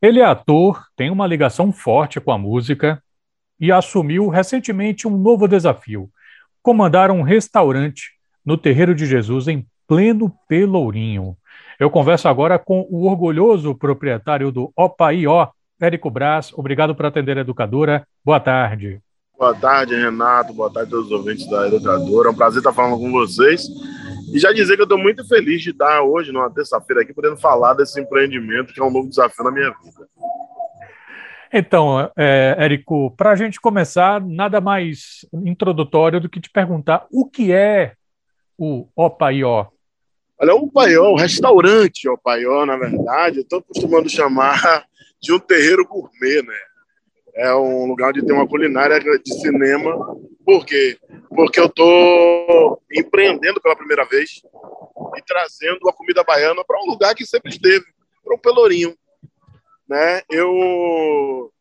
Ele é ator, tem uma ligação forte com a música e assumiu recentemente um novo desafio: comandar um restaurante no Terreiro de Jesus em pleno Pelourinho. Eu converso agora com o orgulhoso proprietário do Opaió, Érico Braz. Obrigado por atender a educadora. Boa tarde. Boa tarde, Renato. Boa tarde a todos os ouvintes da educadora. É um prazer estar falando com vocês. E já dizer que eu estou muito feliz de estar hoje, numa terça-feira, aqui, podendo falar desse empreendimento que é um novo desafio na minha vida. Então, é, Érico, para a gente começar, nada mais introdutório do que te perguntar o que é o Opaió. Olha, o Opaió, o restaurante Opaió, na verdade, eu estou acostumando chamar de um terreiro gourmet, né? É um lugar onde tem uma culinária de cinema. Por quê? Porque eu estou empreendendo pela primeira vez e trazendo a comida baiana para um lugar que sempre esteve, para o Pelourinho. Né? Eu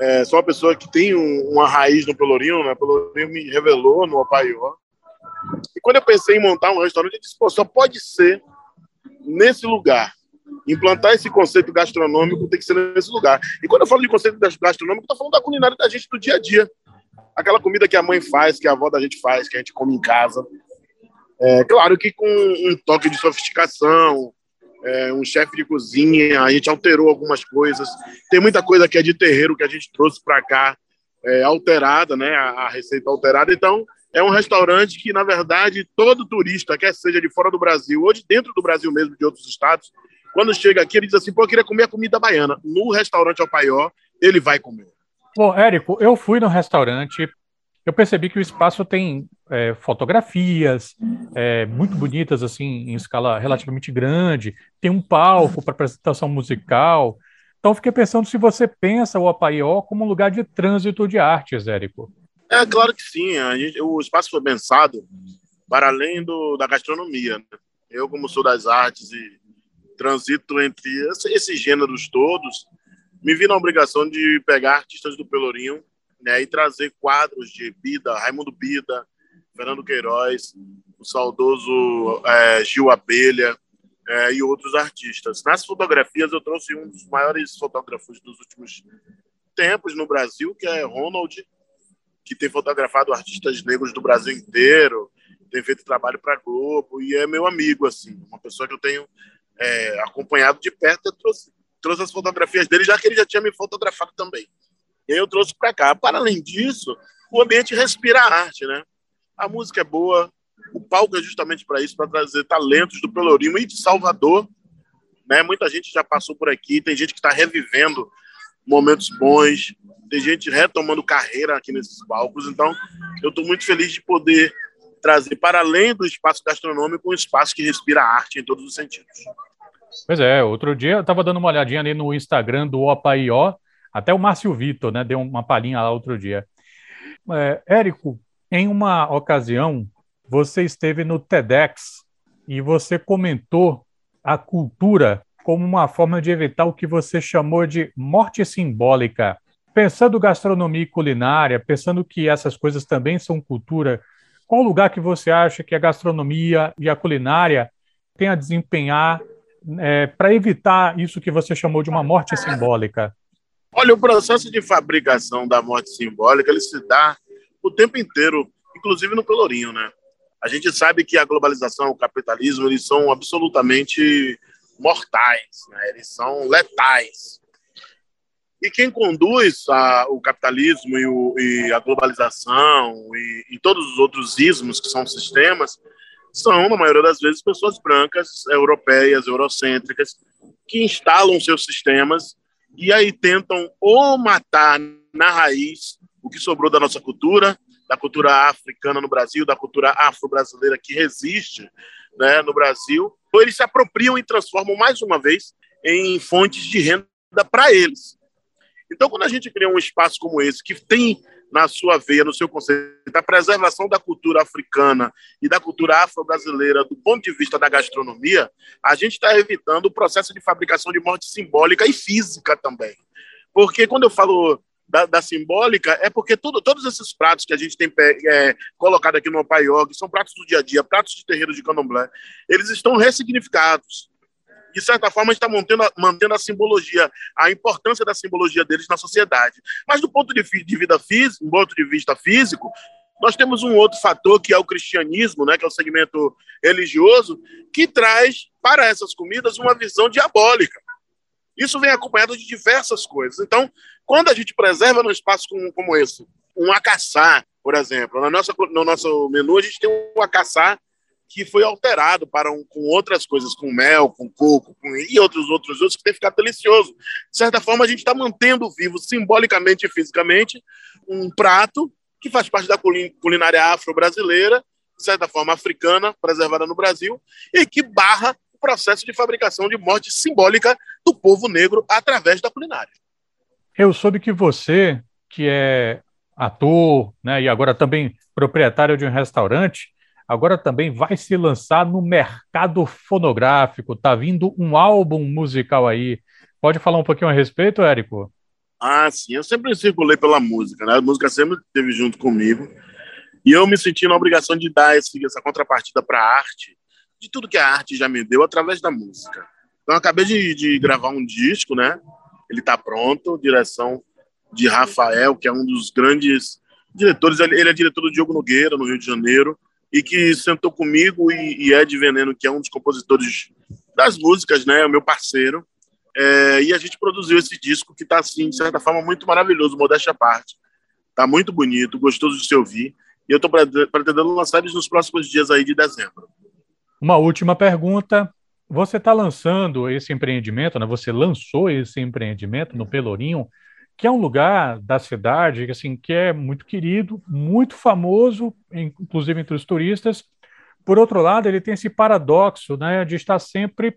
é, sou uma pessoa que tem um, uma raiz no Pelourinho, né? Pelourinho me revelou no Opaió. E quando eu pensei em montar um restaurante, eu disse, só pode ser nesse lugar implantar esse conceito gastronômico tem que ser nesse lugar. E quando eu falo de conceito gastronômico, estou falando da culinária da gente do dia a dia. Aquela comida que a mãe faz, que a avó da gente faz, que a gente come em casa. É, claro que com um toque de sofisticação, é, um chefe de cozinha, a gente alterou algumas coisas. Tem muita coisa que é de terreiro que a gente trouxe para cá, é, alterada, né? A, a receita alterada. Então, é um restaurante que, na verdade, todo turista, quer seja de fora do Brasil ou de dentro do Brasil mesmo, de outros estados, quando chega aqui, ele diz assim: pô, eu queria comer a comida baiana. No restaurante Alpaió, ele vai comer. Bom, Érico, eu fui no restaurante, eu percebi que o espaço tem é, fotografias é, muito bonitas, assim, em escala relativamente grande, tem um palco para apresentação musical. Então, fiquei pensando se você pensa o Apaió como um lugar de trânsito de artes, Érico. É, claro que sim. Gente, o espaço foi pensado para além do, da gastronomia. Né? Eu, como sou das artes e transito entre esses gêneros todos, me vi na obrigação de pegar artistas do Pelourinho né, e trazer quadros de Bida, Raimundo Bida, Fernando Queiroz, o saudoso é, Gil Abelha é, e outros artistas. Nas fotografias, eu trouxe um dos maiores fotógrafos dos últimos tempos no Brasil, que é Ronald, que tem fotografado artistas negros do Brasil inteiro, tem feito trabalho para Globo e é meu amigo, assim, uma pessoa que eu tenho é, acompanhado de perto, eu trouxe, trouxe as fotografias dele, já que ele já tinha me fotografado também. E aí eu trouxe para cá. Para além disso, o ambiente respira a arte, né? A música é boa, o palco é justamente para isso, para trazer talentos do Pelourinho e de Salvador. Né? Muita gente já passou por aqui, tem gente que está revivendo momentos bons, tem gente retomando carreira aqui nesses palcos. Então, eu estou muito feliz de poder trazer para além do espaço gastronômico um espaço que respira arte em todos os sentidos. Pois é, outro dia eu estava dando uma olhadinha ali no Instagram do Opaió, até o Márcio Vitor, né, deu uma palhinha lá outro dia. É, Érico, em uma ocasião, você esteve no TEDx e você comentou a cultura como uma forma de evitar o que você chamou de morte simbólica. Pensando gastronomia e culinária, pensando que essas coisas também são cultura, qual lugar que você acha que a gastronomia e a culinária têm a desempenhar é, para evitar isso que você chamou de uma morte simbólica? Olha, o processo de fabricação da morte simbólica ele se dá o tempo inteiro, inclusive no Pelourinho, né? A gente sabe que a globalização, o capitalismo, eles são absolutamente mortais, né? eles são letais. E quem conduz a, o capitalismo e, o, e a globalização e, e, todos os outros ismos que são sistemas são, na maioria das vezes, pessoas brancas, europeias, eurocêntricas, que instalam seus sistemas e aí tentam ou matar na raiz o que sobrou da nossa cultura, da cultura africana no Brasil, da cultura afro-brasileira que resiste né, no Brasil, ou eles se apropriam e transformam mais uma vez em fontes de renda para eles. Então, quando a gente cria um espaço como esse, que tem na sua veia, no seu conceito, a preservação da cultura africana e da cultura afro-brasileira do ponto de vista da gastronomia, a gente está evitando o processo de fabricação de morte simbólica e física também. Porque quando eu falo da, da simbólica, é porque tudo, todos esses pratos que a gente tem é, colocado aqui no Paió, que são pratos do dia a dia, pratos de terreiro de candomblé, eles estão ressignificados. De certa forma, a gente está mantendo, mantendo a simbologia, a importância da simbologia deles na sociedade. Mas do ponto de, de vida físico, do ponto de vista físico, nós temos um outro fator que é o cristianismo, né, que é o segmento religioso, que traz para essas comidas uma visão diabólica. Isso vem acompanhado de diversas coisas. Então, quando a gente preserva num espaço como, como esse, um acaçar, por exemplo, no nosso, no nosso menu a gente tem um acaçar que foi alterado para um, com outras coisas, com mel, com coco, com, e outros outros outros que tem ficado delicioso. De certa forma, a gente está mantendo vivo, simbolicamente e fisicamente, um prato que faz parte da culinária afro-brasileira, de certa forma africana, preservada no Brasil, e que barra o processo de fabricação de morte simbólica do povo negro através da culinária. Eu soube que você, que é ator, né, e agora também proprietário de um restaurante, agora também vai se lançar no mercado fonográfico. Tá vindo um álbum musical aí. Pode falar um pouquinho a respeito, Érico? Ah, sim. Eu sempre circulei pela música, né? A música sempre esteve junto comigo. E eu me senti na obrigação de dar esse, essa contrapartida para a arte, de tudo que a arte já me deu através da música. Então, acabei de, de gravar um disco, né? Ele está pronto, direção de Rafael, que é um dos grandes diretores. Ele é diretor do Diogo Nogueira, no Rio de Janeiro e que sentou comigo e, e Ed Veneno, que é um dos compositores das músicas, né, é meu parceiro, é, e a gente produziu esse disco que está, assim, de certa forma, muito maravilhoso, modéstia à parte. Está muito bonito, gostoso de se ouvir, e eu estou pretendendo lançar eles nos próximos dias aí de dezembro. Uma última pergunta. Você está lançando esse empreendimento, né? Você lançou esse empreendimento no Pelourinho que é um lugar da cidade assim, que é muito querido, muito famoso, inclusive entre os turistas. Por outro lado, ele tem esse paradoxo né, de estar sempre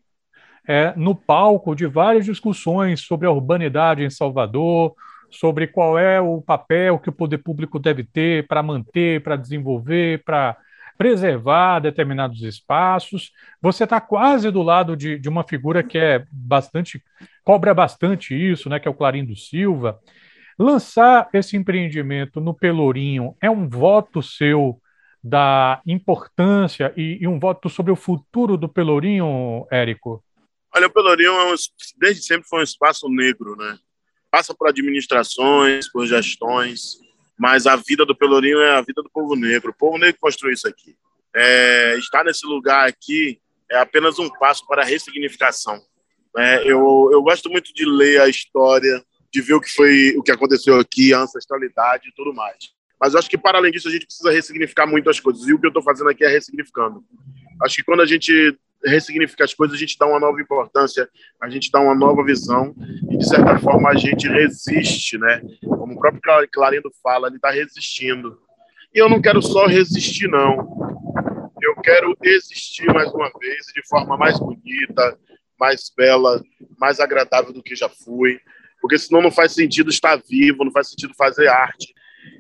é, no palco de várias discussões sobre a urbanidade em Salvador, sobre qual é o papel que o poder público deve ter para manter, para desenvolver, para preservar determinados espaços. Você está quase do lado de, de uma figura que é bastante cobra bastante isso, né, que é o Clarindo Silva. Lançar esse empreendimento no Pelourinho é um voto seu da importância e, e um voto sobre o futuro do Pelourinho, Érico? Olha, o Pelourinho é um, desde sempre foi um espaço negro, né? Passa por administrações, por gestões, mas a vida do Pelourinho é a vida do povo negro. O povo negro construiu isso aqui. É, estar nesse lugar aqui é apenas um passo para a ressignificação. É, eu, eu gosto muito de ler a história, de ver o que foi, o que aconteceu aqui, a ancestralidade e tudo mais. Mas eu acho que, para além disso, a gente precisa ressignificar muitas coisas. E o que eu estou fazendo aqui é ressignificando. Acho que quando a gente ressignifica as coisas, a gente dá uma nova importância, a gente dá uma nova visão e, de certa forma, a gente resiste, né? Como o próprio Clarindo fala, ele está resistindo. E eu não quero só resistir, não. Eu quero existir mais uma vez de forma mais bonita, mais bela, mais agradável do que já fui, porque senão não faz sentido estar vivo, não faz sentido fazer arte.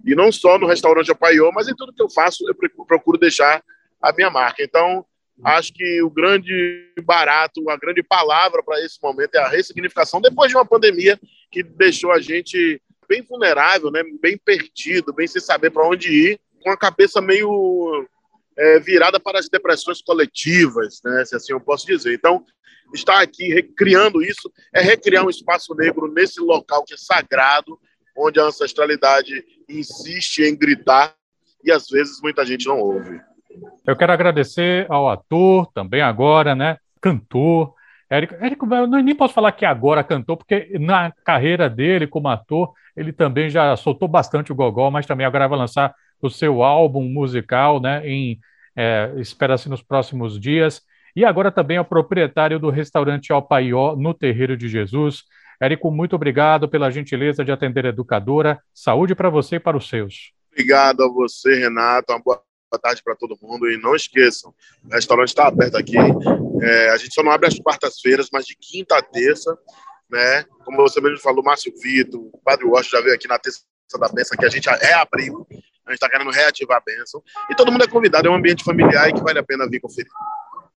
E não só no restaurante Apaiô, mas em tudo que eu faço, eu procuro deixar a minha marca. Então, acho que o grande barato, a grande palavra para esse momento é a ressignificação, depois de uma pandemia que deixou a gente bem vulnerável, né? bem perdido, bem sem saber para onde ir, com a cabeça meio é, virada para as depressões coletivas, né? se assim eu posso dizer. Então, estar aqui recriando isso é recriar um espaço negro nesse local que é sagrado, onde a ancestralidade insiste em gritar e às vezes muita gente não ouve. Eu quero agradecer ao ator, também agora, né? Cantor. Érico, Érico, eu nem posso falar que agora cantou, porque na carreira dele como ator, ele também já soltou bastante o gogó, mas também agora vai lançar o seu álbum musical, né? Em, é, espera-se nos próximos dias. E agora também é o proprietário do restaurante Alpaió, no Terreiro de Jesus. Érico, muito obrigado pela gentileza de atender a educadora. Saúde para você e para os seus. Obrigado a você, Renato. Uma boa tarde para todo mundo. E não esqueçam, o restaurante está aberto aqui. É, a gente só não abre às quartas-feiras, mas de quinta a terça. Né? Como você mesmo falou, Márcio Vitor, o Padre Washington já veio aqui na terça da benção, que a gente reabriu. A gente está querendo reativar a benção. E todo mundo é convidado, é um ambiente familiar e que vale a pena vir conferir.